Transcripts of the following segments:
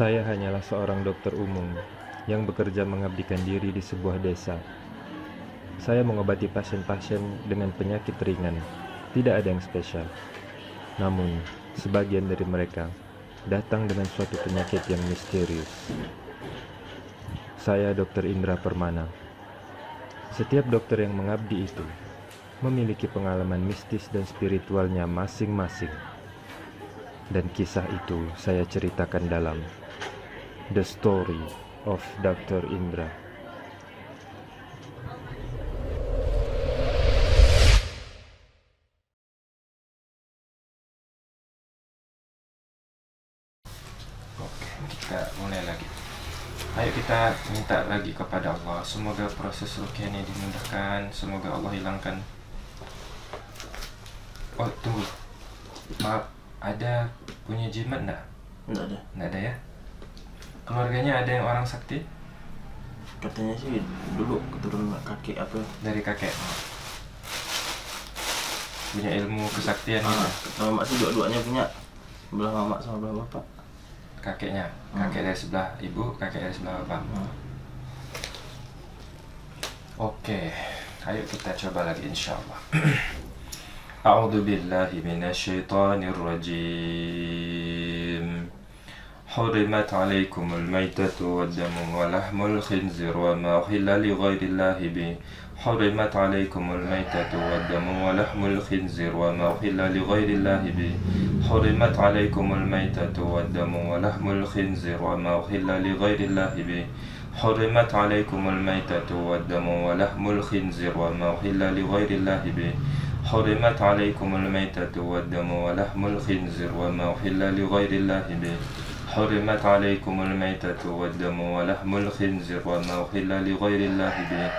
Saya hanyalah seorang dokter umum yang bekerja mengabdikan diri di sebuah desa. Saya mengobati pasien-pasien dengan penyakit ringan, tidak ada yang spesial. Namun, sebagian dari mereka datang dengan suatu penyakit yang misterius. Saya Dr. Indra Permana. Setiap dokter yang mengabdi itu memiliki pengalaman mistis dan spiritualnya masing-masing. Dan kisah itu saya ceritakan dalam The Story of Dr. Indra. Oke, kita mulai lagi. Ayo kita minta lagi kepada Allah. Semoga proses rukyah ini dimudahkan. Semoga Allah hilangkan. Oh, tunggu. Maaf, ada punya jimat enggak? Enggak ada. Enggak ada ya? Keluarganya ada yang orang sakti? Katanya sih dulu keturunan kakek apa? Dari kakek. Punya ilmu kesaktian Ah, gitu. mamak sih dua-duanya punya. Belah mamak sama belah bapak. Kakeknya, Hmm. kakek dari sebelah ibu, kakek dari sebelah bapak. Ah, Oke, ayo kita coba lagi insyaallah. A'udzu billahi minasyaitonir rajim. حرمت عليكم الميتة والدم ولحم الخنزير وما أحل لغير الله به. حرمت عليكم الميتة والدم ولحم الخنزير وما أحل لغير الله به. حرمت عليكم الميتة والدم ولحم الخنزير وما أحل لغير الله به. حرمت عليكم الميتة والدم ولحم الخنزير وما أحل لغير الله به. حرمت عليكم الميتة والدم ولحم الخنزير وما أحل لغير الله به. حرمت عليكم الميتة والدم ولحم الخنزير وما أحل لغير الله به.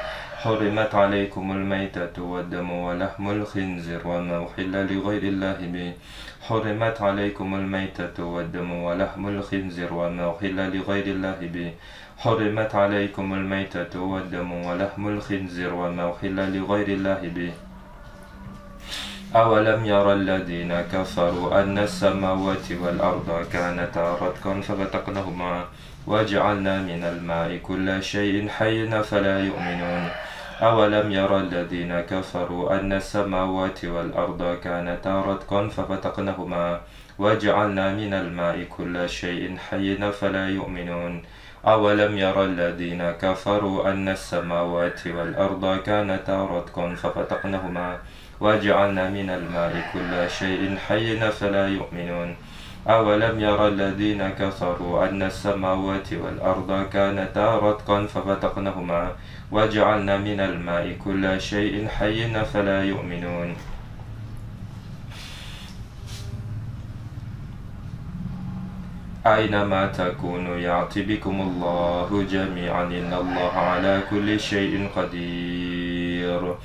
حرمت عليكم الميتة والدم ولحم الخنزير وما أحل لغير الله به. حرمت عليكم الميتة والدم ولحم الخنزير وما أحل لغير الله به. حرمت عليكم الميتة والدم ولحم الخنزير وما أحل لغير الله به. أولم يرى الذين كفروا أن السماوات والأرض كانتا رتقا ففتقناهما وجعلنا من الماء كل شيء حي فلا يؤمنون. أولم يرى الذين كفروا أن السماوات والأرض كانتا رتقا ففتقناهما وجعلنا من الماء كل شيء حي فلا يؤمنون. أولم يرى الذين كفروا أن السماوات والأرض كانتا رتقا ففتقناهما وجعلنا من الماء كل شيء حي فلا يؤمنون. أولم يرى الذين كفروا أن السماوات والأرض كانتا رتقا ففتقناهما وجعلنا من الماء كل شيء حي فلا يؤمنون. أينما تكونوا يأتي بكم الله جميعا إن الله على كل شيء قدير.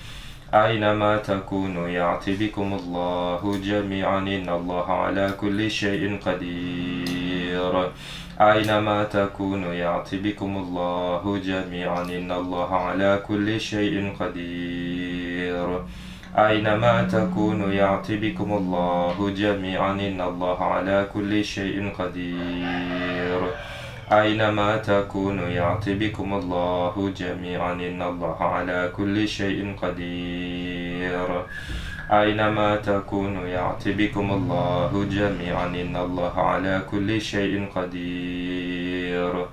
أينما تكونوا يأتي بكم الله جميعا إن الله على كل شيء قدير. أينما تكونوا يأتي بكم الله جميعا إن الله على كل شيء قدير. أينما تكونوا يأتي بكم الله جميعا إن الله على كل شيء قدير. أينما تكونوا يأتي بكم الله جميعا إن الله على كل شيء قدير. أينما تكونوا يأتي بكم الله جميعا إن الله على كل شيء قدير.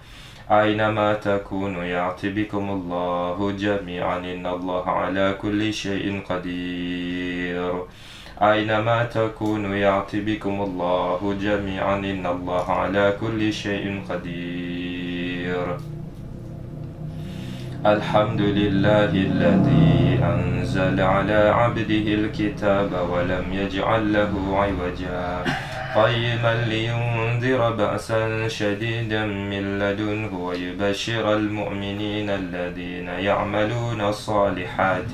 أينما تكونوا يأتي بكم الله جميعا إن الله على كل شيء قدير. أينما تكونوا يأتي بكم الله جميعا إن الله على كل شيء قدير. الحمد لله الذي أنزل على عبده الكتاب ولم يجعل له عوجا. قيما لينذر بأسا شديدا من لدنه ويبشر المؤمنين الذين يعملون الصالحات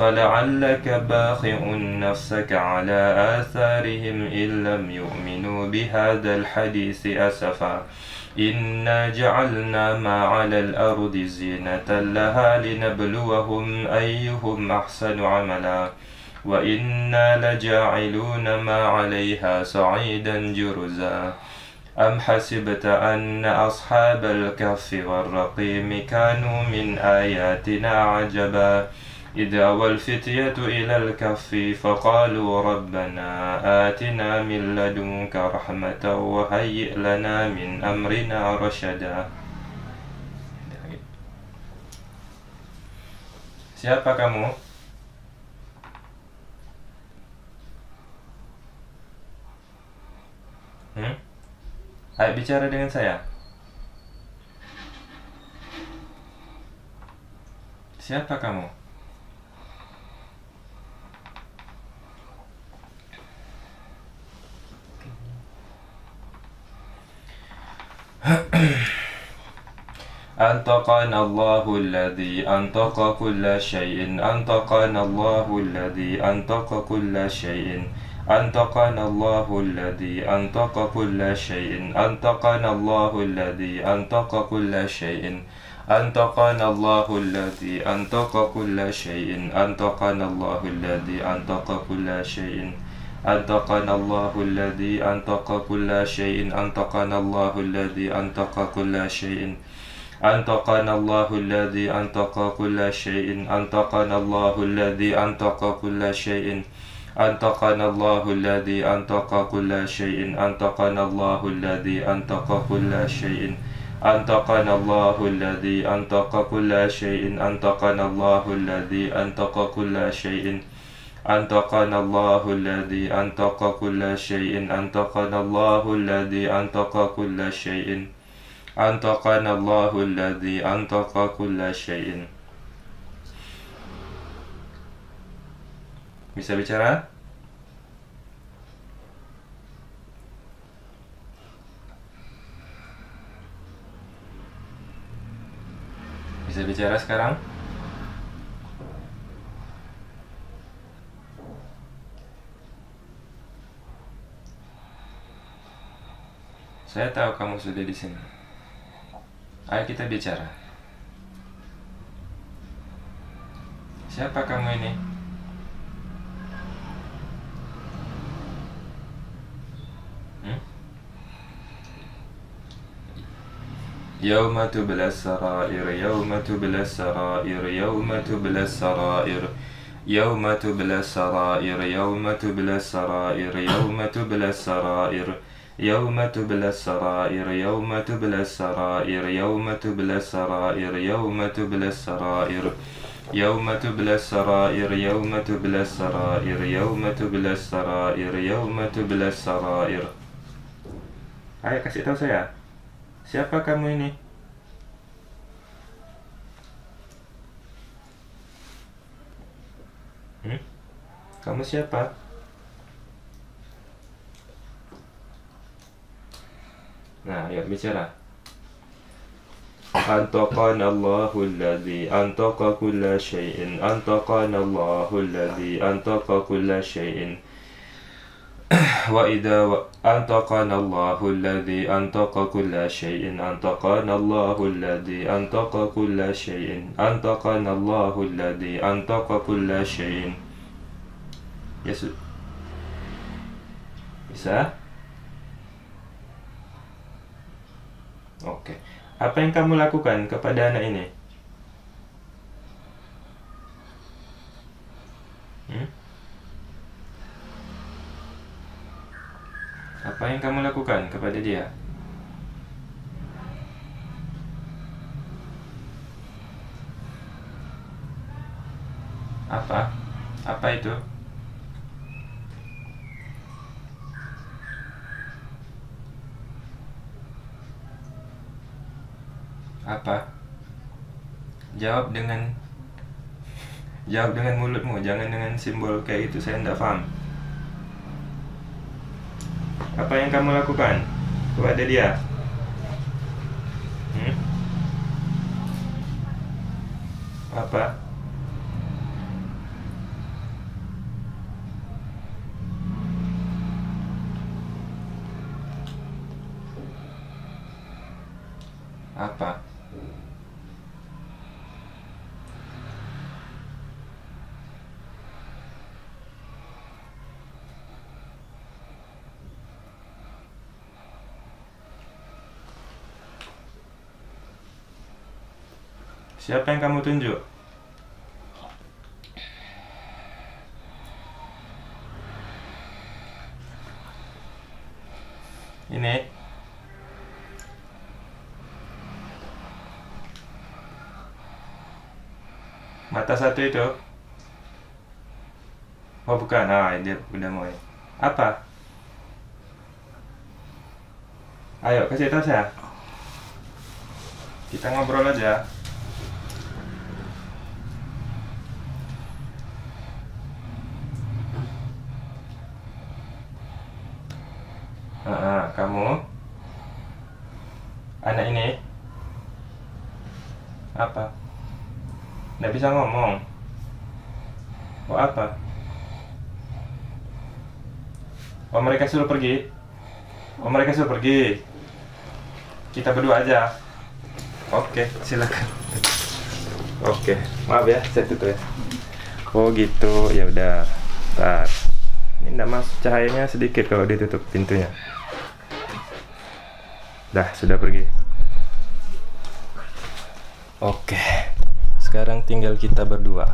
فلعلك باخع نفسك على آثارهم إن لم يؤمنوا بهذا الحديث أسفا إنا جعلنا ما على الأرض زينة لها لنبلوهم أيهم أحسن عملا وإنا لجاعلون ما عليها صعيدا جرزا أم حسبت أن أصحاب الكهف والرقيم كانوا من آياتنا عجبا إذ أوى الفتية إلى الكهف فقالوا ربنا آتنا من لدنك رحمة وهيئ لنا من أمرنا رشدا Siapa kamu? Hmm? Ayo bicara dengan saya. Siapa kamu? أنطقنا الله الذي أنطق كل شيء. أنطقنا الله الذي أنطق كل شيء. أنطقنا الله الذي أنطق كل شيء. أنطقنا الله الذي أنطق كل شيء. أنطقنا الله الذي أنطق كل شيء. أنطقنا الله الذي أنطق كل شيء. أنطقنا الله الذي أنطق كل شيء. أنطقنا الله الذي أنطق كل شيء. أنطقنا الله الذي أنطق كل شيء. أنطقنا الله الذي أنطق كل شيء. أنطقنا الله الذي أنطق كل شيء. أنطقنا الله الذي أنطق كل شيء. أنطقنا الله الذي أنطق كل شيء. أنطقنا الله الذي أنطق كل شيء. أنطقنا الله الذي أنطق كل شيء أنطقنا الله الذي أنطق كل شيء أنطقنا الله الذي أنطق كل شيء Bisa bicara? Bisa bicara sekarang? Saya tahu kamu sudah di sini. Ayo kita bicara. Siapa kamu ini? Hmm? يوم تبلى السرائر يوم تبلى السرائر يوم تبلى السرائر يوم تبلى السرائر يوم تبلى السرائر يوم تبلى السرائر يوم تبلى السرائر يوم تبلى السرائر يوم تبلى السرائر يوم تبلى السرائر يوم تبلى السرائر يوم تبلى السرائر يوم تبلى السرائر يوم تبلى السرائر Ayo kasih tahu saya Siapa kamu ini? Hmm? Kamu siapa? Nah, ayo bicara. أنطقنا الله الذي أنطق كل شيء أنطقنا الله الذي أنطق كل شيء وإذا أنطقنا الله الذي أنطق كل شيء أنطقنا الله الذي أنطق كل شيء أنطقنا الله الذي أنطق كل شيء Yesus Oke Apa yang kamu lakukan kepada anak ini? Hmm? Apa yang kamu lakukan kepada dia? Apa? Apa itu? Apa? Jawab dengan Jawab dengan mulutmu, jangan dengan simbol kayak itu, saya tidak paham. Apa yang kamu lakukan kepada dia? Hmm? Apa? Apa? Siapa yang kamu tunjuk? Ini. Mata satu itu. Oh bukan, ah dia udah mulai. Apa? Ayo kasih tahu saya. Kita ngobrol aja. Ah, kamu anak ini apa? Nggak bisa ngomong. Oh apa? Oh mereka suruh pergi. Oh mereka suruh pergi. Kita berdua aja. Oke, silakan. Oke, maaf ya, saya tutup ya. Oh gitu, ya udah. Ntar. Ini enggak masuk cahayanya sedikit kalau ditutup pintunya. Dah, sudah pergi. Oke. Tinggal kita berdua.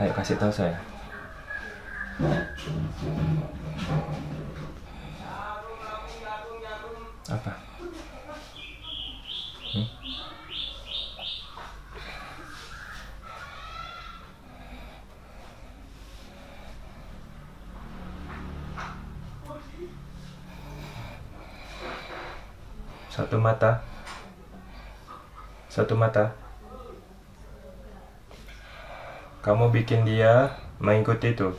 Ayo kasih tahu saya. Apa? Hmm? Satu mata. Satu mata. Kamu bikin dia mengikuti itu.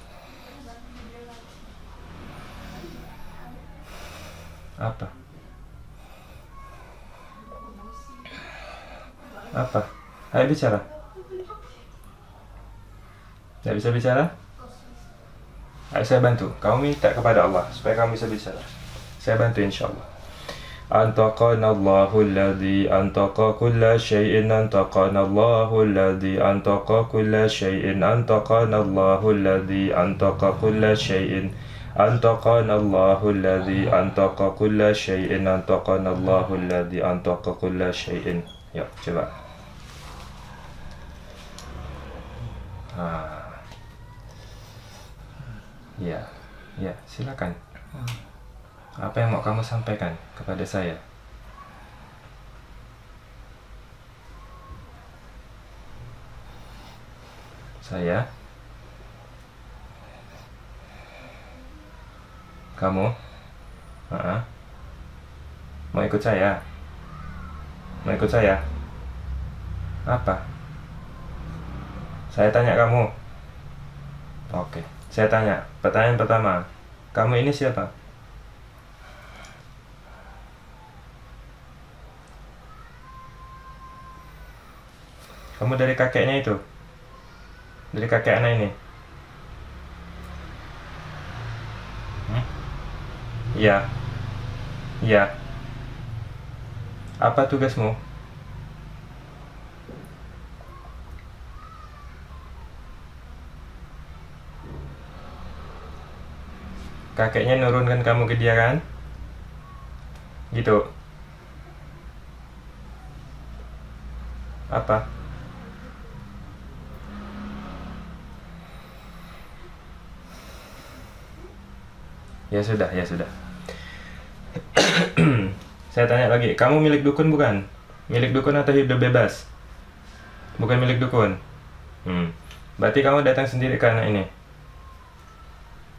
Apa? Apa? Ayo bicara. Tidak bisa bicara? Ayo saya bantu. Kamu minta kepada Allah supaya kamu bisa bicara. Saya bantu insya Allah. أنطقنا الله الذي أنطق كل شيء أنطقنا الله الذي أنطق كل شيء أنطقنا الله الذي أنطق كل شيء أنطقنا الله الذي أنطق كل شيء أنطقنا الله الذي أنطق كل شيء Ya, coba. Apa yang mau kamu sampaikan kepada saya? Saya? Kamu? Ah, Mau ikut saya? Mau ikut saya? Apa? Saya tanya kamu. Oke, saya tanya. Pertanyaan pertama. Kamu ini siapa? Kamu dari kakeknya itu? Dari kakek anak ini? Hmm? Iya. Iya. Apa tugasmu? Kakeknya nurunkan kamu ke dia kan? Gitu. Apa? Ya sudah, ya sudah. Saya tanya lagi, kamu milik dukun bukan? Milik dukun atau hidup bebas? Bukan milik dukun. Hmm. Berarti kamu datang sendiri anak ini?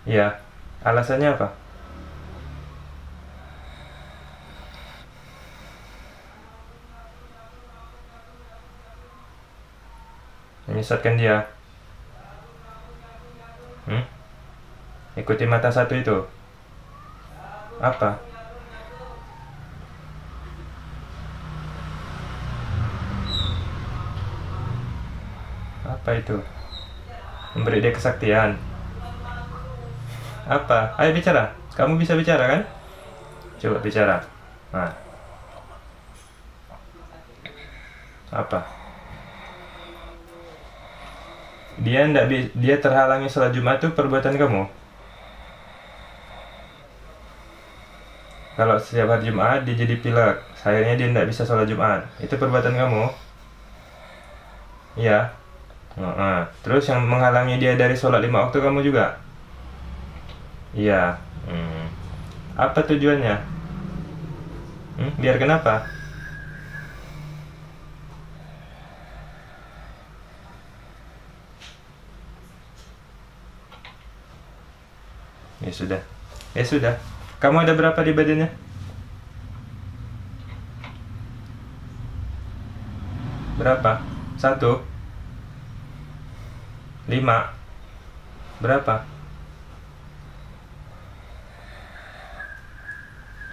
Iya. Alasannya apa? Menyesatkan dia. Hmm? Ikuti mata satu itu apa? Apa itu? Memberi dia kesaktian. Apa? Ayo bicara. Kamu bisa bicara kan? Coba bicara. Nah. Apa? Dia ndak dia terhalangi sholat Jumat itu perbuatan kamu? Kalau setiap hari Jumat dia jadi pilek, sayangnya dia ndak bisa sholat Jumat. Itu perbuatan kamu. Iya. Heeh. Terus yang menghalangi dia dari sholat lima waktu kamu juga? Iya. Hmm. Apa tujuannya? Hmm? Biar kenapa? Ya sudah. Ya sudah. Kamu ada berapa di badannya? Berapa? Satu. Lima. Berapa?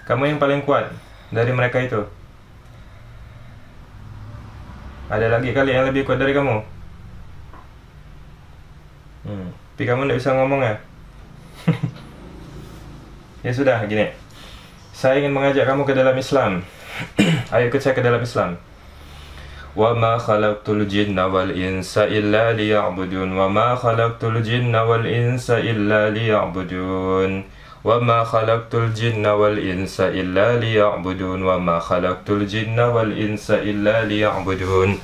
Kamu yang paling kuat dari mereka itu. Ada lagi kali yang lebih kuat dari kamu. Hmm. Tapi kamu tidak bisa ngomong ya? ya sudah gini. Saya ingin mengajak kamu ke dalam Islam. Ayo ikut saya ke dalam Islam. Wa ma khalaqtul jinna wal insa illa liya'budun. Wa ma khalaqtul jinna wal insa illa liya'budun. Wa ma khalaqtul jinna wal insa illa liya'budun. Wa ma khalaqtul jinna wal insa illa liya'budun.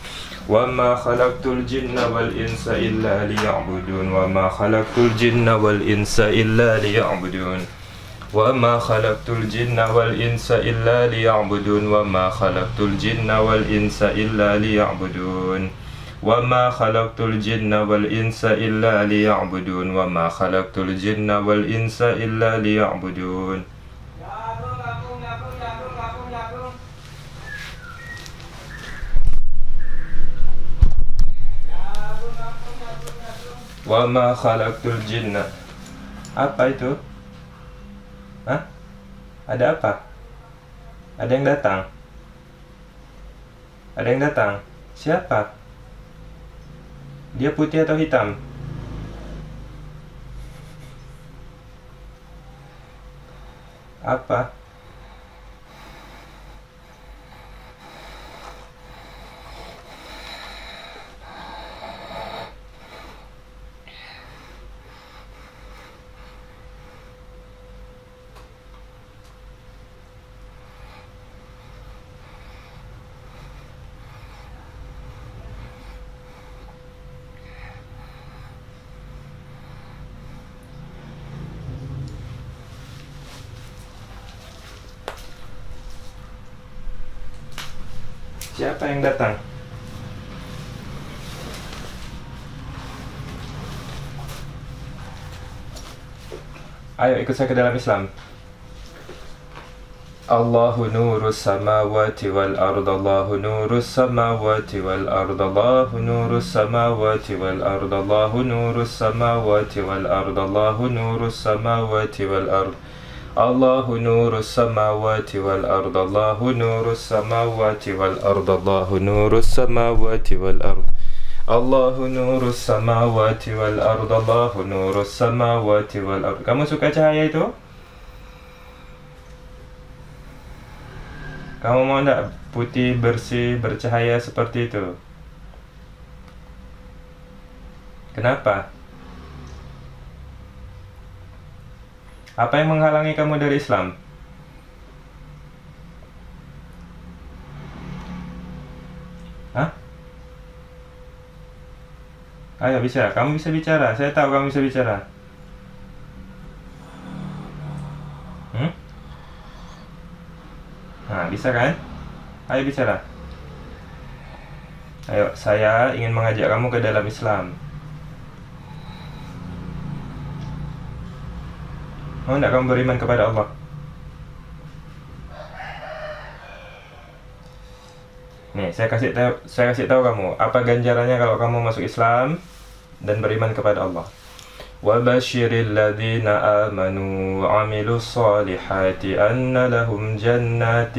Wa ma khalaqtul jinna wal insa illa liya'budun. Wa ma khalaqtul jinna wal insa illa liya'budun. وما خلقت الجن والإنس إلا ليعبدون وما خلقت الجن والإنس إلا ليعبدون وما خلقت الجن والإنس إلا ليعبدون وما خلقت الجن والإنس إلا ليعبدون وما خلقت الجن apa itu? Hah? Ada apa? Ada yang datang? Ada yang datang? Siapa? Dia putih atau hitam? Apa? Ayo ikut saya ke dalam Islam. Allahu nurus samawati wal ard Allahu nurus samawati wal ard Allahu nurus samawati wal ard Allahu nurus samawati wal ard Allahu nurus samawati wal ard Allahu nurus samawati wal ard Allahu nurus samawati wal ard Allahu nurus samawati wal ard Allahu nurus samawati wal ard Allahu nurus samawati wal ard Kamu suka cahaya itu? Kamu mau tidak putih, bersih, bercahaya seperti itu? Kenapa? Apa yang menghalangi kamu dari Islam? Ayo bisa, kamu bisa bicara. Saya tahu kamu bisa bicara. Hmm? Nah, bisa kan? Ayo bicara. Ayo, saya ingin mengajak kamu ke dalam Islam. Mau tidak kamu beriman kepada Allah? Nih, saya kasih tahu, saya kasih tahu kamu apa ganjarannya kalau kamu masuk Islam dan beriman kepada Allah. وبشر الذين آمنوا وعملوا الصالحات أن لهم جنات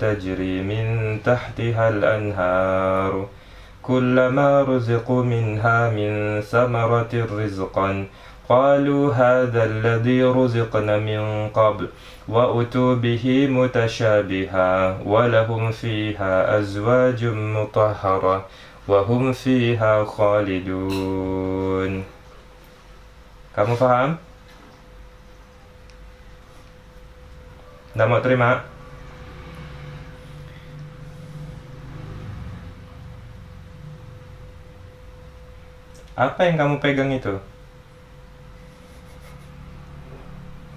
تجري من تحتها الأنهار كلما رزقوا منها من ثمرة رزقا قالوا هذا الذي رزقنا من قبل وأتوا به متشابها ولهم فيها أزواج مطهرة wahum fiha khalidun kamu paham? Tidak mau terima? Apa yang kamu pegang itu?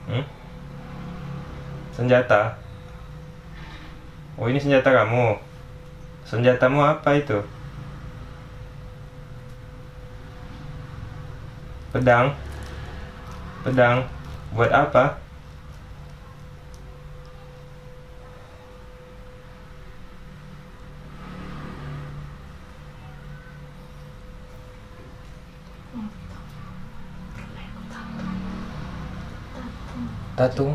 Hmm? Senjata? Oh ini senjata kamu? Senjatamu apa itu? Pedang? Pedang? Buat apa? Tatung?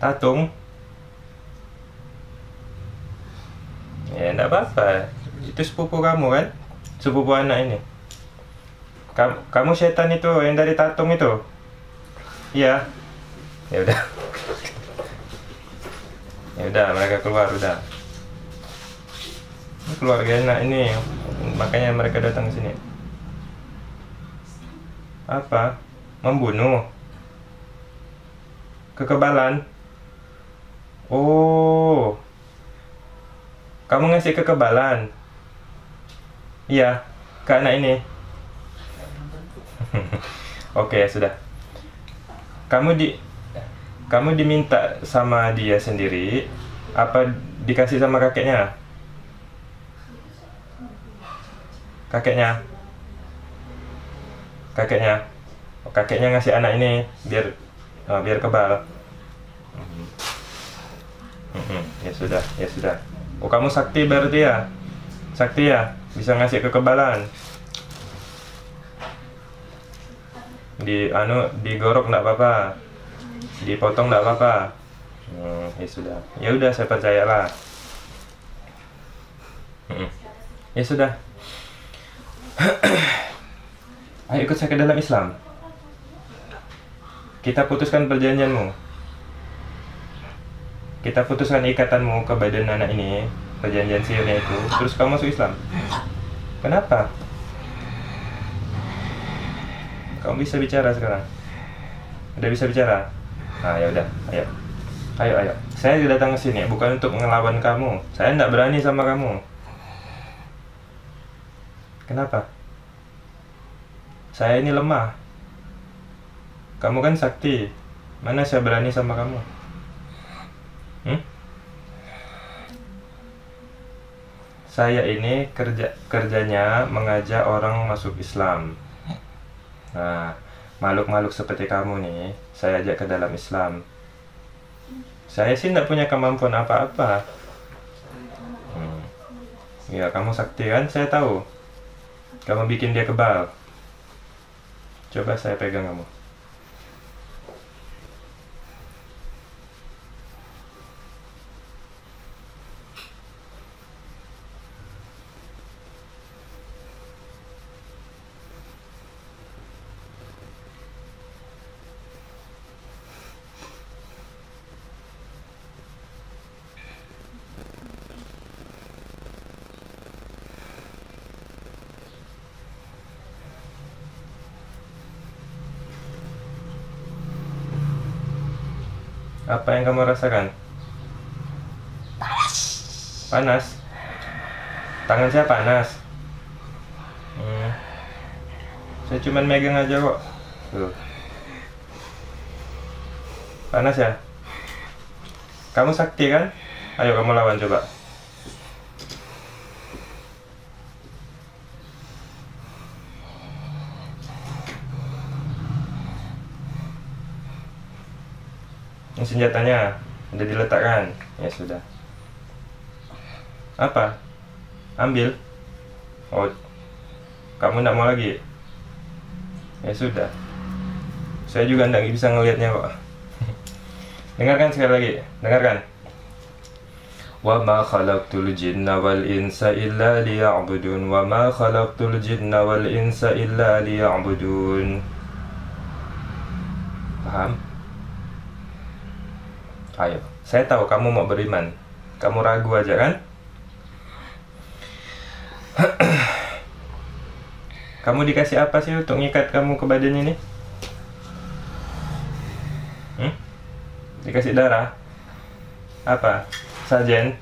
Tatung? Ya, enggak apa-apa. Itu sepupu kamu kan? Sepupu anak ini. Kamu, kamu setan itu yang dari tatung itu? Iya. Ya udah. ya udah, mereka keluar udah. Keluarga enak ini. Makanya mereka datang ke sini. Apa? Membunuh. Kekebalan. Oh. Kamu ngasih kekebalan. Iya, anak ini. Oke, sudah. Kamu di kamu diminta sama dia sendiri apa dikasih sama kakeknya? Kakeknya. Kakeknya. Oh, kakeknya ngasih anak ini biar oh, biar kebal. Mhm, Ya sudah, ya sudah. Oh kamu sakti berarti ya? Sakti ya? Bisa ngasih kekebalan? Di anu digorok nggak apa-apa. Dipotong nggak apa-apa. Hmm, ya sudah. Ya udah saya percayalah. Hmm. Ya sudah. Ayo ikut saya ke dalam Islam. Kita putuskan perjanjianmu. Kita putuskan ikatanmu ke badan anak ini, perjanjian sihirnya itu. Terus kamu masuk Islam. Kenapa? Kamu bisa bicara sekarang. Udah bisa bicara? Nah, ya udah, ayo. Ayo, ayo. Saya datang ke sini bukan untuk ngelawan kamu. Saya tidak berani sama kamu. Kenapa? Saya ini lemah. Kamu kan sakti. Mana saya berani sama kamu? Saya ini kerja kerjanya mengajak orang masuk Islam. Nah, makhluk-makhluk seperti kamu nih, saya ajak ke dalam Islam. Saya sih tidak punya kemampuan apa-apa. Hmm. Ya, kamu sakti kan? Saya tahu. Kamu bikin dia kebal. Coba saya pegang kamu. Apa yang kamu rasakan? Panas. Panas? Tangan saya panas. Hmm. Saya cuma megang aja kok. Tuh. Panas ya? Kamu sakti kan? Ayo kamu lawan coba. senjatanya udah diletakkan. Ya sudah. Apa? Ambil. Oh kamu tidak mau lagi? Ya sudah. Saya juga tidak bisa ngelihatnya kok. Dengarkan sekali lagi. Dengarkan. Wa ma khalaqtul jinna wal insa illa liya'budun. Wa ma khalaqtul jinna wal insa illa liya'budun. Paham saya tahu kamu mau beriman. Kamu ragu aja kan? kamu dikasih apa sih untuk ngikat kamu ke badan ini? Hmm? Dikasih darah? Apa? Sajen?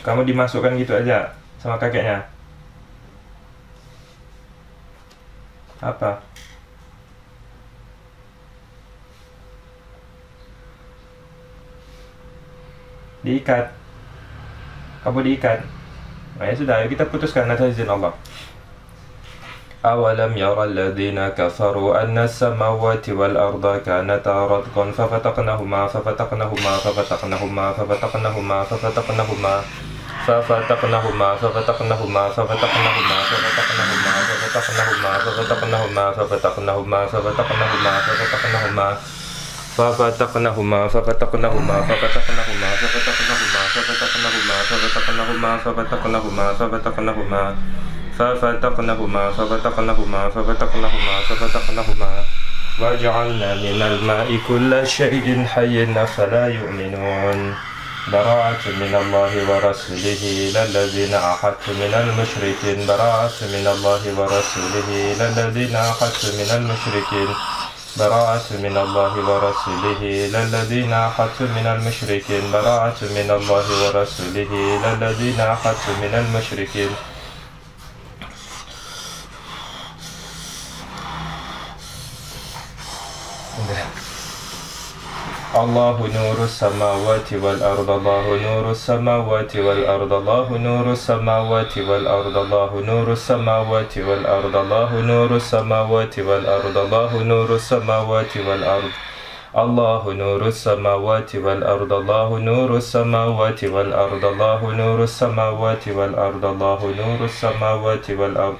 Kamu dimasukkan gitu aja sama kakeknya? Apa? diikat kamu diikat nah ya sudah ayo kita putuskan atas izin Allah أولم يرى الذين كفروا أن السماوات والأرض كانتا رتقا ففتقناهما ففتقناهما ففتقناهما ففتقناهما ففتقناهما ففتقناهما ففتقناهما ففتقناهما ففتقناهما ففتقناهما ففتقناهما ففتقناهما ففتقناهما ففتقناهما ففتقناهما ففتقناهما ففتقناهما ففتقناهما ففتقناهما ففتقناهما ففتقناهما ففتقناهما ففتقناهما ففتقناهما ففتقناهما ففتقناهما وجعلنا من الماء كل شيء حي فلا يؤمنون براءة من الله ورسوله إلى الذين من المشركين براءة من الله ورسوله إلى الذين من المشركين براءة من الله ورسوله إلى الذين عاهدت من المشركين. براءة من الله ورسوله إلى الذين عاهدت من المشركين. الله نور السماوات والأرض الله نور السماوات والأرض الله نور السماوات والأرض الله نور السماوات والأرض الله نور السماوات والأرض الله نور السماوات والأرض الله نور السماوات والأرض الله نور السماوات والأرض الله نور السماوات والأرض الله نور السماوات والأرض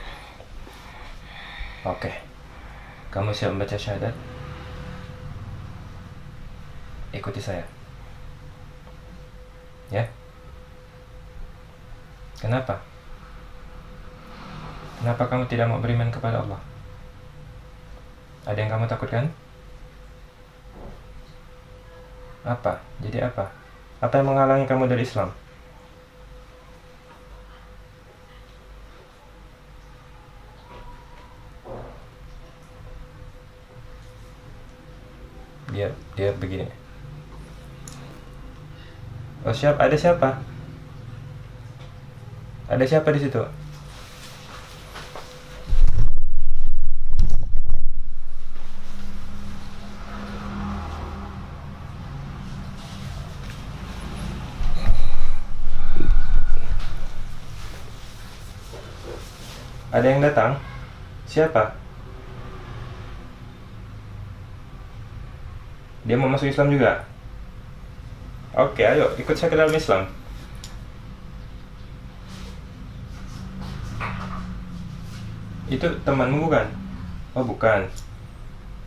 Oke, kamu siap membaca syahadat? Ikuti saya. Ya. Kenapa? Kenapa kamu tidak mau beriman kepada Allah? Ada yang kamu takutkan? Apa? Jadi apa? Apa yang menghalangi kamu dari Islam? Dia dia begini. Oh siap, ada siapa? Ada siapa di situ? Ada yang datang? Siapa? Dia mau masuk Islam juga? Oke, ayo ikut saya ke dalam Islam. Itu temanmu bukan? Oh, bukan.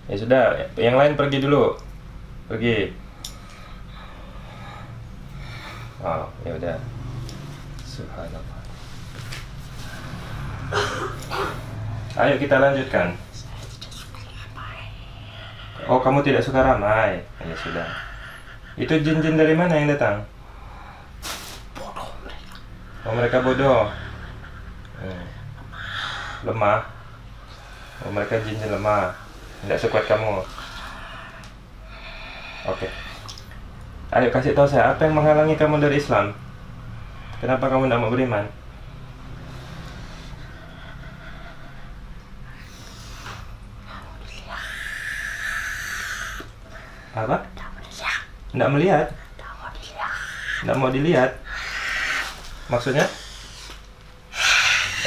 Ya sudah, yang lain pergi dulu. Pergi. Oh, ya udah. Subhanallah. Ayo kita lanjutkan. Oh, kamu tidak suka ramai. Ya sudah. Itu jin-jin dari mana yang datang? Bodoh mereka. Oh, mereka bodoh. Hmm. Lemah. Oh, mereka jin-jin lemah. Tidak sekuat kamu. Oke. Ayo kasih tahu saya, apa yang menghalangi kamu dari Islam? Kenapa kamu tidak mau beriman? Apa? Tidak melihat? Tidak mau dilihat? Maksudnya?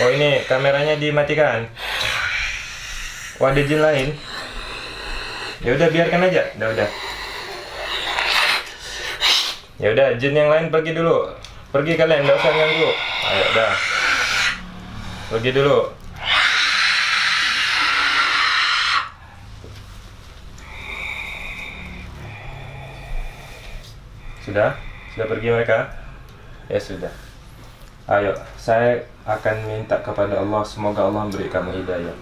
Oh ini kameranya dimatikan. Ada jin lain. Ya udah biarkan aja. Udah udah. Ya udah jin yang lain pergi dulu. Pergi kalian, nggak usah ganggu. Ayo udah. Pergi dulu. Sudah? Sudah pergi mereka? Ya sudah. Ayo, saya akan minta kepada Allah semoga Allah beri kamu hidayah.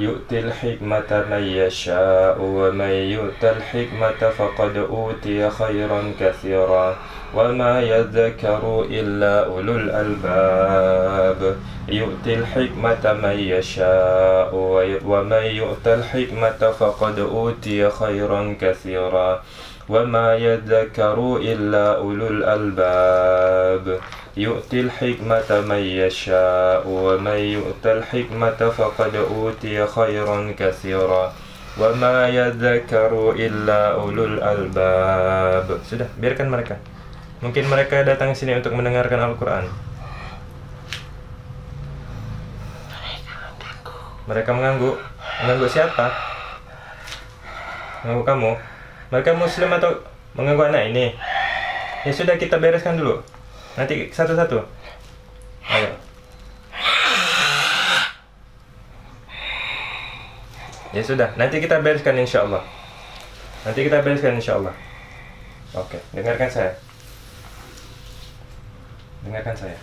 Yu'til hikmata man yasha'u wa man yu'tal hikmata faqad utiya khairan katsira wa ma yadhakkaru illa ulul albab. Yu'til hikmata man yasha'u wa man yu'tal hikmata faqad utiya khairan katsira wa ma yadhakkaru illa ulul albab. يؤتي الحكمة من يشاء ومن يؤت الحكمة فقد أوتي خيرا كثيرا وما يذكر إلا أولو الألباب sudah biarkan mereka mungkin mereka datang sini untuk mendengarkan Al-Quran mereka mengganggu mengganggu siapa mengganggu kamu mereka muslim atau mengganggu anak ini ya sudah kita bereskan dulu Nanti satu-satu. Ayo. Ya sudah, nanti kita bereskan insya Allah. Nanti kita bereskan insya Allah. Oke, dengarkan saya. Dengarkan saya.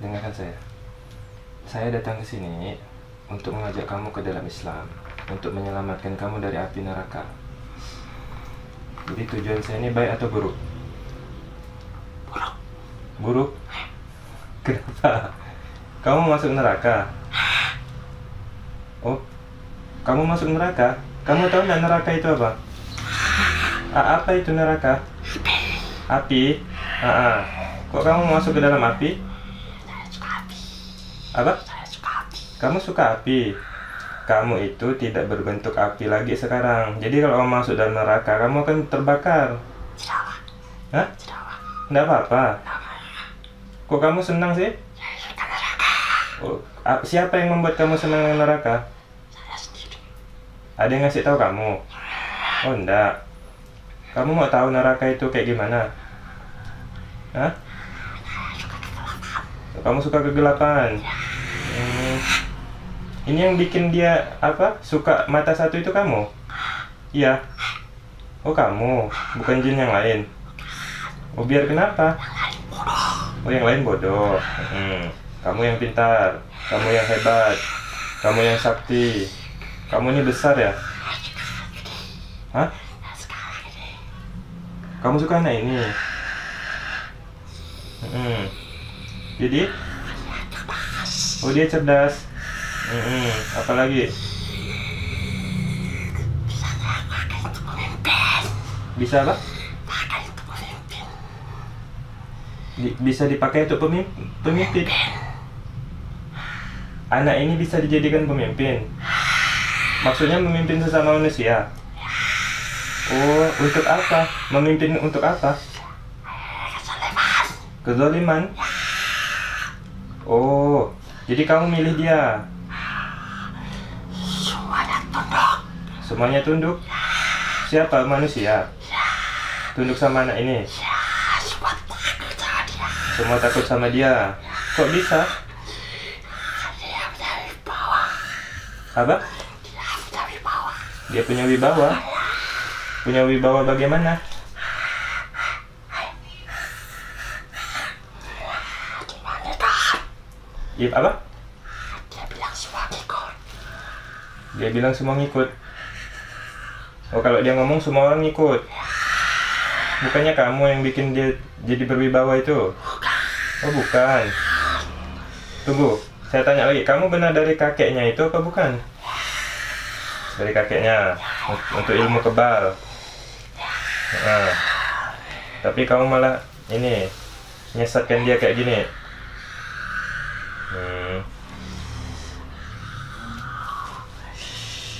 Dengarkan saya. Saya datang ke sini untuk mengajak kamu ke dalam Islam, untuk menyelamatkan kamu dari api neraka. Jadi tujuan saya ini baik atau buruk? Buruk? Kenapa? Kamu masuk neraka? Oh, kamu masuk neraka? Kamu tahu nggak neraka itu apa? A apa itu neraka? Api. Ah, ah. Kok kamu masuk ke dalam api? Apa? Kamu suka api? Kamu itu tidak berbentuk api lagi sekarang. Jadi kalau kamu masuk dalam neraka, kamu akan terbakar. Hah? Tidak apa-apa. Kok kamu senang sih? Oh, siapa yang membuat kamu senang dengan neraka? Ada yang ngasih tahu kamu? Oh, enggak. Kamu mau tahu neraka itu kayak gimana? Hah? Kamu suka kegelapan? Hmm. Ini yang bikin dia apa? Suka mata satu itu kamu? Iya. Oh, kamu, bukan jin yang lain. Oh, biar kenapa? Oh yang lain bodoh. Hmm. Kamu yang pintar, kamu yang hebat, kamu yang sakti, kamu ini besar ya? Hah? Kamu suka anak ini? Hmm. Jadi? Oh dia cerdas. Hmm. Apalagi? Bisa apa? di, bisa dipakai untuk pemimpin, pemimpin. Anak ini bisa dijadikan pemimpin. Maksudnya memimpin sesama manusia. Oh, untuk apa? Memimpin untuk apa? Kezaliman. Oh, jadi kamu milih dia. Semuanya tunduk. Semuanya tunduk. Siapa manusia? Tunduk sama anak ini. Semua takut sama dia. Kok bisa? Dia punya wibawa. Apa? Dia punya wibawa. Dia punya wibawa. Punya wibawa bagaimana? Gimana? Ya, apa? Dia bilang semua ikut. Dia bilang semua ngikut. Oh, kalau dia ngomong semua orang ngikut. Bukannya kamu yang bikin dia jadi berwibawa itu? Oh, bukan. Tunggu, saya tanya lagi. Kamu benar dari kakeknya itu apa bukan? Dari kakeknya untuk ilmu kebal. Nah, tapi kamu malah ini nyesatkan dia kayak gini. Hmm.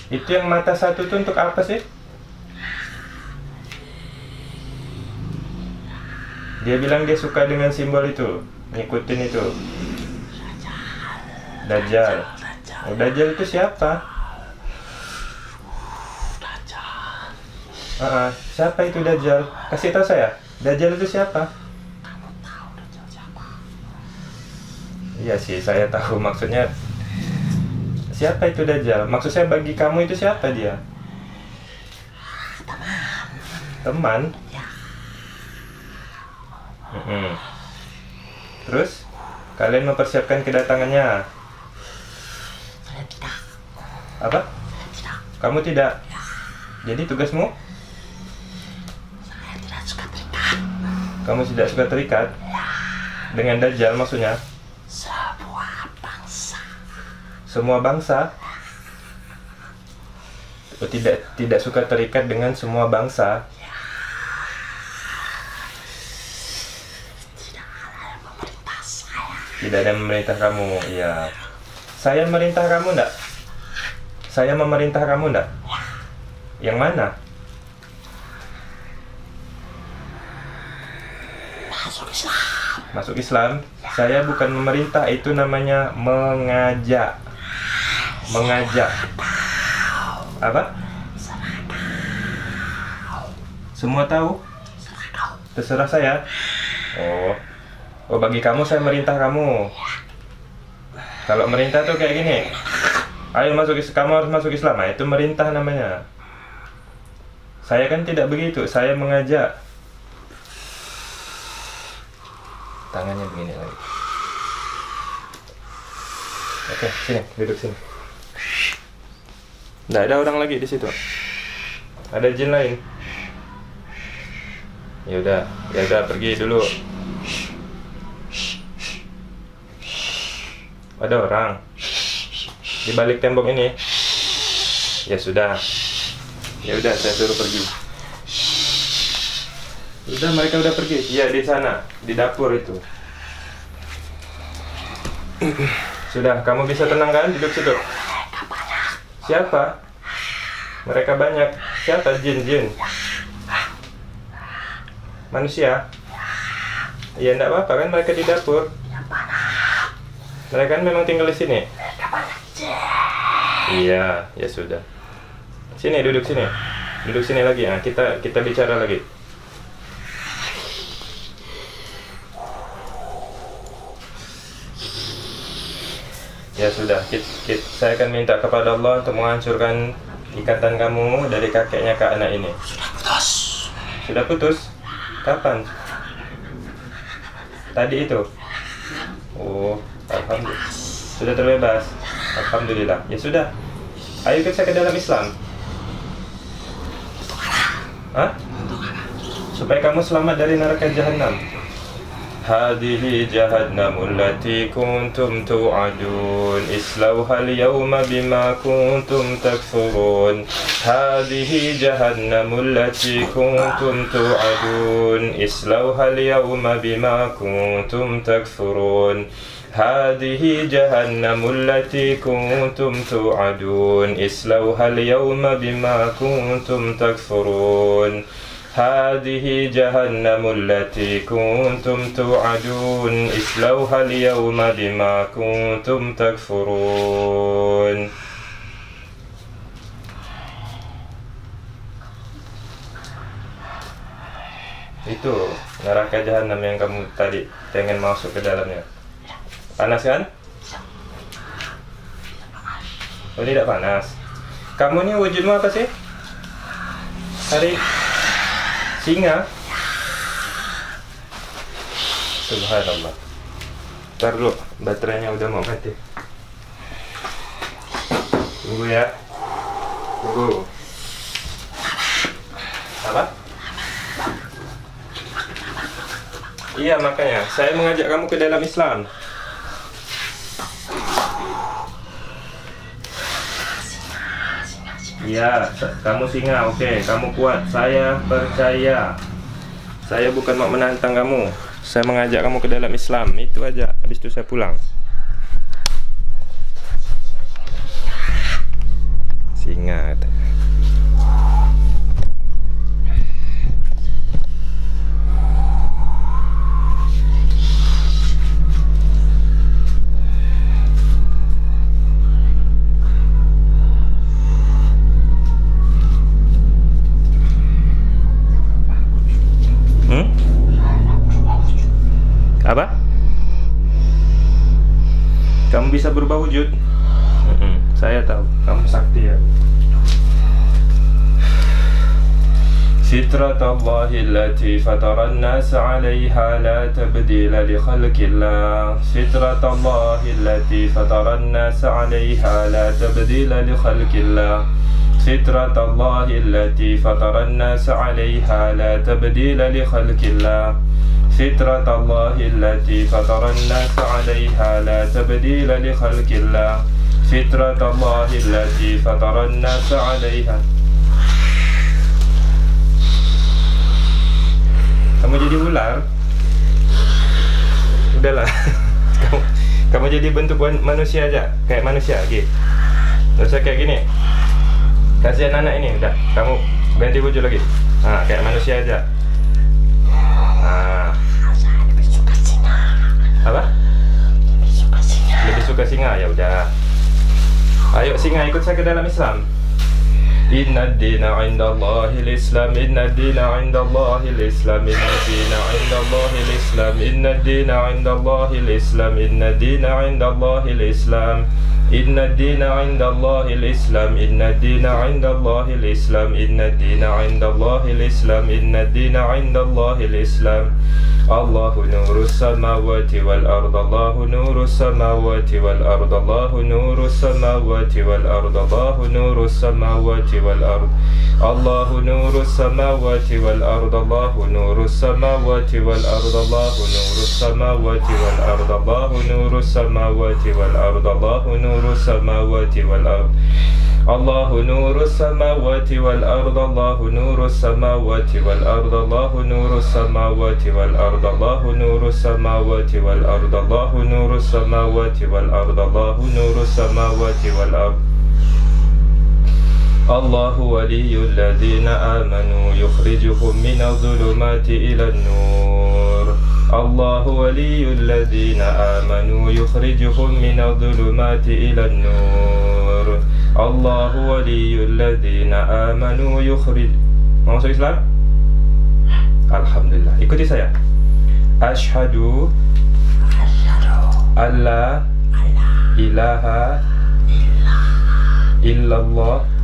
Itu yang mata satu itu untuk apa sih? Dia bilang dia suka dengan simbol itu, ngikutin itu. Dajjal. Oh, Dajjal itu siapa? Ah, ah, siapa itu Dajjal? Kasih tahu saya. Dajjal itu siapa? Iya sih, saya tahu maksudnya siapa itu Dajjal. Maksud saya bagi kamu itu siapa dia? Teman? Mm-mm. Terus? Kalian mempersiapkan kedatangannya? Tidak. Apa? Tidak. Kamu tidak? Jadi tugasmu? Saya tidak suka terikat. Kamu tidak suka terikat? Dengan Dajjal maksudnya? Sebuah bangsa. Semua bangsa? Oh, tidak tidak suka terikat dengan semua bangsa? Tidak ada yang memerintah saya. Tidak ada yang memerintah kamu, iya. Saya memerintah kamu enggak? Saya memerintah kamu enggak? Yang mana? Masuk Islam. Masuk Islam? Saya bukan memerintah, itu namanya mengajak. Mengajak. Apa? Semua tahu? Terserah saya. Oh. Oh, bagi kamu saya merintah kamu. Kalau merintah tuh kayak gini. Ayo masuk kamu harus masuk Islam. Nah, itu merintah namanya. Saya kan tidak begitu, saya mengajak. Tangannya begini lagi. Oke, sini, duduk sini. Nggak ada orang lagi di situ. Ada jin lain. Ya udah, ya udah pergi dulu. Ada orang di balik tembok ini. Ya sudah. Ya udah, saya suruh pergi. Udah mereka udah pergi. Iya di sana, di dapur itu. Sudah, kamu bisa tenang kan duduk situ? Siapa? Mereka banyak. Siapa? Jin-jin. Manusia? Iya, enggak apa-apa kan mereka di dapur. Mereka kan memang tinggal di sini. Iya, ya sudah. Sini, duduk sini. Duduk sini lagi. Nah, kita kita bicara lagi. Ya sudah, kit, kit, saya akan minta kepada Allah untuk menghancurkan ikatan kamu dari kakeknya ke anak ini. Sudah putus. Sudah putus? Kapan? Tadi itu? Oh, Alhamdulillah. Sudah terbebas? Alhamdulillah. Ya sudah. Ayo ikut saya ke dalam Islam. Hah? Supaya kamu selamat dari neraka jahanam. هذه جهنم التي كنتم توعدون اصلوها اليوم بما كنتم تكفرون هذه جهنم التي كنتم توعدون اصلوها اليوم بما كنتم تكفرون هذه جهنم التي كنتم توعدون اصلوها اليوم بما كنتم تكفرون هذه جهنم التي كنتم توعدون اصلوها اليوم بما كنتم تكفرون Itu neraka jahanam yang kamu tadi pengen masuk ke dalamnya. Panas kan? Oh tidak panas. Kamu ini wujudmu apa sih? Hari singa. Subhanallah. Ntar dulu, baterainya udah mau mati. Tunggu ya. Tunggu. Apa? Iya makanya, saya mengajak kamu ke dalam Islam. Iya, kamu singa, oke, kamu kuat. Saya percaya. Saya bukan mau menantang kamu. Saya mengajak kamu ke dalam Islam. Itu aja. Habis itu saya pulang. Singa. katanya. Berubah wujud? Mm-mm, saya tahu, kamu sakti ya. فطرة الله التي فطر الناس عليها لا تبديل لخلق الله فطرة الله التي فطر الناس عليها لا تبديل لخلق الله فطرة الله التي فطر الناس عليها لا تبديل لخلق الله فطرة الله التي فطر الناس عليها لا تبديل لخلق الله فطرة الله التي فطر الناس عليها Kamu jadi ular? Udahlah kamu, kamu jadi bentuk wan- manusia aja Kayak manusia lagi Gak usah kayak gini Kasihan anak ini udah Kamu ganti baju lagi Nah kayak manusia aja Nah lebih suka singa. Apa? Lebih suka singa. Lebih suka singa ya udah. Ayo singa ikut saya ke dalam Islam. إن الدين عند الله الإسلام إن الدين عند الله الإسلام إن الدين عند الله الإسلام إن الدين عند الله الإسلام إن الدين عند الله الإسلام إن الدين عند الله الإسلام إن الدين عند الله الإسلام إن الدين عند الله الإسلام إن الدين عند الله الإسلام. الله نور السماوات والأرض الله نور السماوات والأرض الله نور السماوات والأرض الله نور السماوات والأرض الله نور السماوات والأرض الله نور السماوات والأرض الله نور السماوات والأرض الله نور السماوات والأرض الله نور السماوات والأرض الله نور السماوات والأرض الله نور السماوات والأرض الله نور السماوات والأرض الله نور السماوات والأرض الله نور السماوات والأرض الله نور السماوات والأرض الله ولي الذين آمنوا يخرجهم من الظلمات إلى النور. الله ولي الذين آمنوا يخرجهم من الظلمات إلى النور. الله ولي الذين آمنوا يخرج Mau masuk Islam? Alhamdulillah. Ikuti saya. Ashhadu Alla ilaha illallah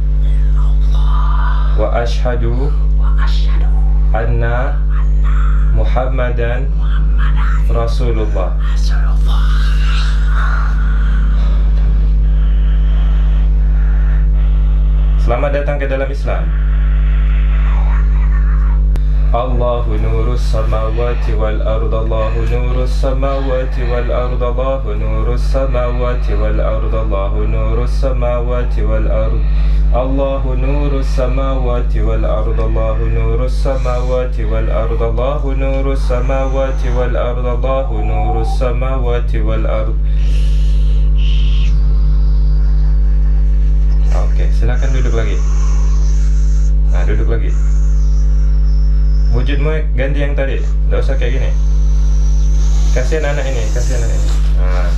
Wa ashhadu anna Muhammadan Rasulullah. Selamat datang ke dalam Islam Allahu nurus samawati wal ard Allahu nurus samawati wal ard Allahu nurus samawati wal ard Allahu nurus samawati wal ard Allahu nurus samawati wal ard Allahu nurus samawati wal ard Allahu nurus samawati wal ard Allahu nurus samawati wal ard Oke, silakan duduk lagi. Nah, duduk lagi. Wujudmu ganti yang tadi, nggak usah kayak gini. Kasihan anak ini, kasihan anak ini. Nah.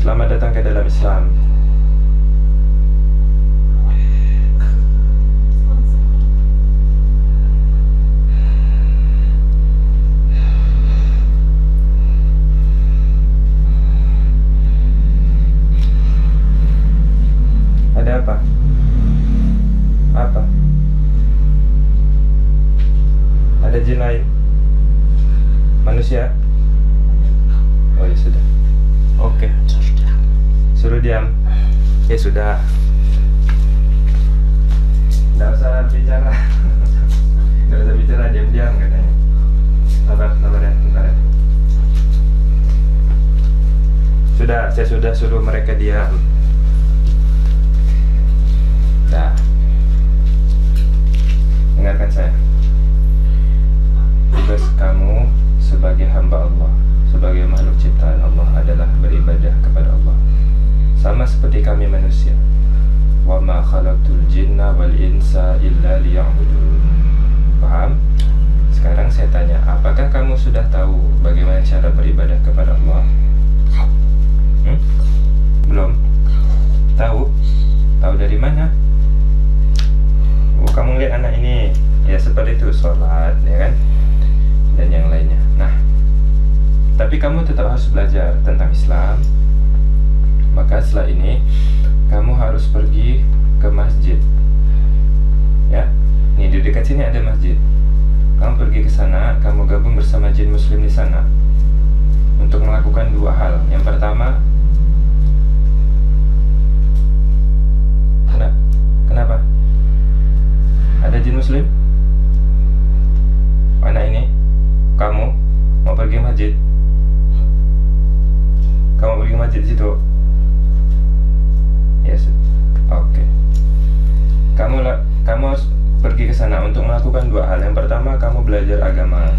Selamat datang ke dalam Islam. Jin lain? Manusia? Oh ya sudah. Oke. Suruh diam. Ya sudah. Tidak usah bicara. Tidak usah bicara diam-diam katanya. Sabar, sabar ya, bentar ya. Sudah, saya sudah suruh mereka diam. Nah, dengarkan saya. Tugas kamu sebagai hamba Allah, sebagai makhluk ciptaan Allah adalah beribadah kepada Allah. Sama seperti kami manusia. Wa ma khalaqtul jinna wal insa illa liya'budun. Paham? Sekarang saya tanya, apakah kamu sudah tahu bagaimana cara beribadah kepada Allah? Hmm? Belum? Tahu? Tahu dari mana? Oh, kamu lihat anak ini ya seperti itu sholat ya kan dan yang lainnya. Nah, tapi kamu tetap harus belajar tentang Islam, Maka setelah ini kamu harus pergi ke masjid. Ya. Nih di dekat sini ada masjid. Kamu pergi ke sana, kamu gabung bersama jin muslim di sana untuk melakukan dua hal. Yang pertama, Kena- kenapa? Ada jin muslim? Anak ini, kamu mau pergi masjid? Kamu pergi masjid situ? Yes. Oke. Kamu lah, kamu harus pergi ke sana untuk melakukan dua hal. Yang pertama, kamu belajar agama.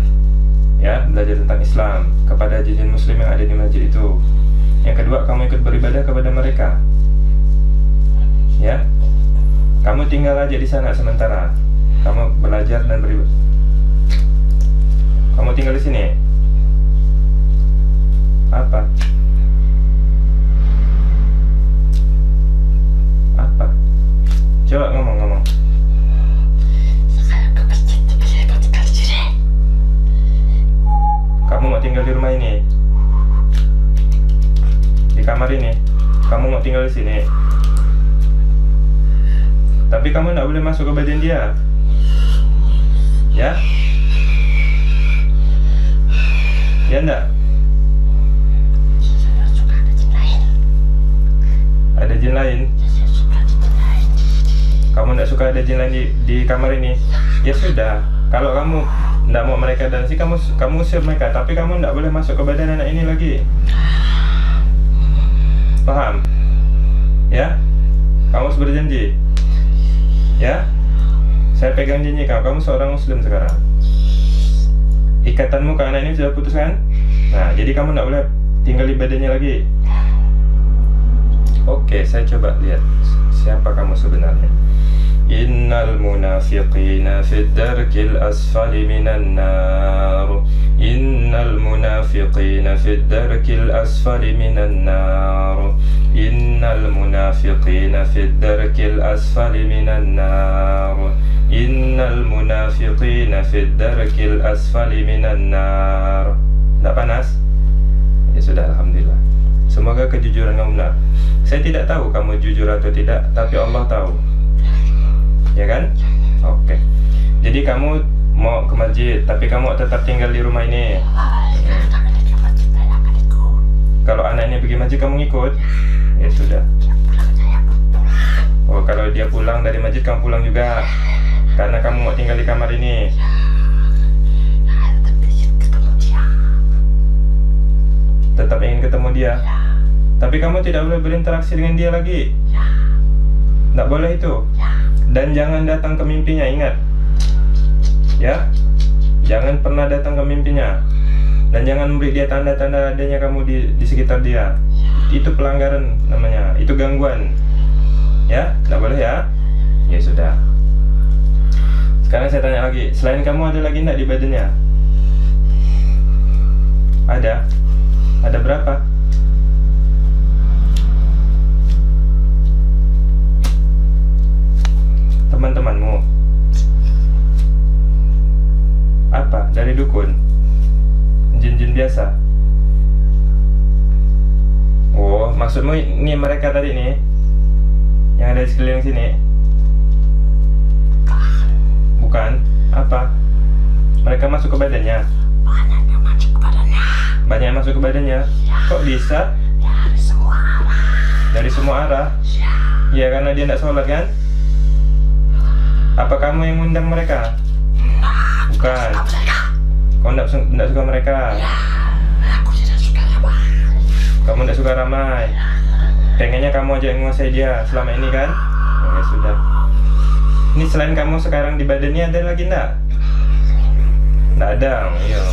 Ya, belajar tentang Islam kepada jin muslim yang ada di masjid itu. Yang kedua, kamu ikut beribadah kepada mereka. Ya. Kamu tinggal aja di sana sementara. Kamu belajar dan beribadah. Kamu tinggal di sini. Apa? Apa? Coba ngomong-ngomong. Kamu mau tinggal di rumah ini? Di kamar ini? Kamu mau tinggal di sini? Tapi kamu nggak boleh masuk ke badan dia. Ya? Enggak? Saya suka ada jin lain. Ada jin lain? Saya suka ada jin lain. Kamu nggak suka ada jin lain di, di kamar ini? Ya sudah. Kalau kamu nggak mau mereka dan sih kamu kamu usir mereka. Tapi kamu nggak boleh masuk ke badan anak ini lagi. Paham? Ya? Kamu harus berjanji. Ya? Saya pegang janji kamu. Kamu seorang muslim sekarang. Ikatanmu anak ini sudah putus kan? Nah, jadi kamu nggak boleh tinggal di badannya lagi. Oke, saya coba lihat siapa kamu sebenarnya. Innal munafiqina fid darkil asfali minan nar. Innal munafiqina fid darkil asfali minan nar. Innal munafiqina fid darkil asfali minan nar. Innal munafiqina fid darkil asfali minan nar. Tidak panas? Ya sudah, alhamdulillah. Semoga kejujuran kamu benar. Saya tidak tahu kamu jujur atau tidak, tapi Allah tahu. Ya kan? Oke. Jadi kamu mau ke masjid, tapi kamu tetap tinggal di rumah ini. Kalau anak ini pergi masjid, kamu ngikut? Ya sudah. Oh, kalau dia pulang dari masjid, kamu pulang juga. Karena kamu mau tinggal di kamar ini. Ya. Tetap ingin ketemu dia. Ya, Tapi kamu tidak boleh berinteraksi dengan dia lagi. ya, Tidak boleh itu. ya. Dan jangan datang ke mimpinya, ingat. Ya. Jangan pernah datang ke mimpinya. Dan jangan beri dia tanda-tanda adanya kamu di, di sekitar dia. Itu pelanggaran namanya. Itu gangguan. Ya, tidak boleh ya. Ya sudah. Sekarang saya tanya lagi, selain kamu ada lagi enggak di badannya? Ada? Ada berapa? Teman-temanmu? Apa? Dari dukun? Jin-jin biasa? Oh, maksudmu ini mereka tadi nih? Yang ada di sekeliling sini? Bukan? Apa? Mereka masuk ke badannya? Banyak yang masuk ke badannya. Banyak yang masuk ke badannya? Kok bisa? Ya, dari semua arah. Dari semua arah? Ya, Ya karena dia tidak sholat kan? Apa kamu yang ngundang mereka? Bukan. suka mereka. Kau tidak tidak suka mereka. Aku tidak suka apa. Kamu tidak suka ramai. Pengennya kamu aja yang menguasai dia selama ini kan? Ya sudah. Ini selain kamu sekarang di badannya ada lagi enggak? Enggak ada. Iya.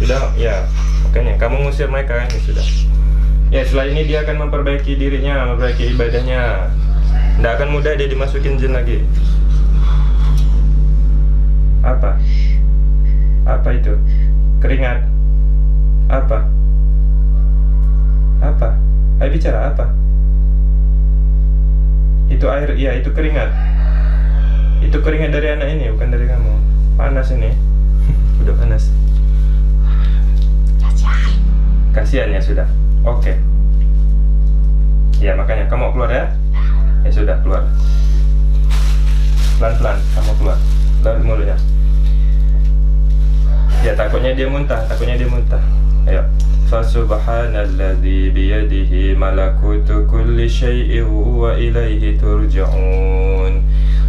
Sudah, ya. Makanya kamu ngusir mereka kan ya sudah. Ya setelah ini dia akan memperbaiki dirinya, memperbaiki ibadahnya. Tidak akan mudah dia dimasukin jin lagi. Apa? Apa itu? Keringat? Apa? Apa? Ayo bicara apa? Itu air, iya itu keringat. Itu keringat dari anak ini, bukan dari kamu. Panas ini. Udah panas. Kasihan. Kasihan ya sudah. Oke. Ya makanya kamu mau keluar ya? Ya sudah keluar. Pelan-pelan kamu keluar. Lewat mulutnya. Ya takutnya dia muntah, takutnya dia muntah. Ayo. Fasubhanalladzi biyadihi malakutu kulli syai'in wa ilaihi turja'un.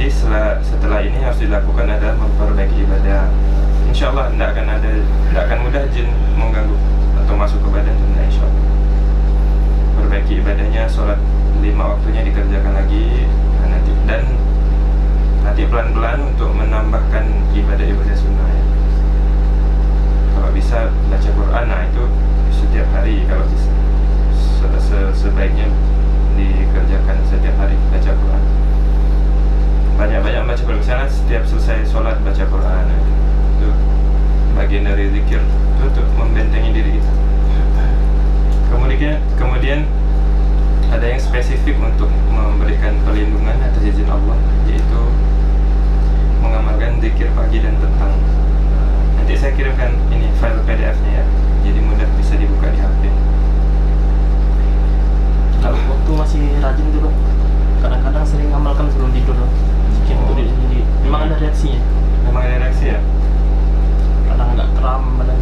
jadi setelah setelah ini harus dilakukan adalah memperbaiki ibadah insya Allah tidak akan ada tidak akan mudah jin mengganggu atau masuk ke badan tidak insya Allah perbaiki ibadahnya sholat lima waktunya dikerjakan lagi nah, nanti dan nanti pelan-pelan untuk menambahkan ibadah-ibadah sunnah ya. Kalau bisa baca Quran nah itu setiap hari. Kalau bisa Se- se- sebaiknya dikerjakan setiap hari baca Quran banyak-banyak baca Quran. Misalnya setiap selesai sholat baca Quran itu, bagian dari zikir itu untuk membentengi diri kita. Kemudian kemudian ada yang spesifik untuk memberikan perlindungan atas izin Allah yaitu mengamalkan zikir pagi dan petang. Nanti saya kirimkan ini file PDF-nya ya jadi mudah bisa dibuka di HP Kalau waktu masih rajin dulu, kadang-kadang sering ngamalkan sebelum tidur. Oh. untuk diri sendiri. Memang ada reaksinya. memang ada reaksi ya Kadang nggak kram badan.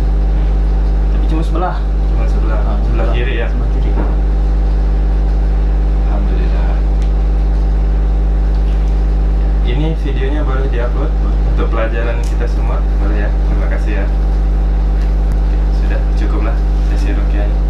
Tapi cuma sebelah. cuma sebelah Ah, sebelah kiri ya Sebelah kiri. Alhamdulillah ini videonya boleh diupload untuk pelajaran kita semua boleh ya terima kasih ya sudah cukuplah sesi rukiahnya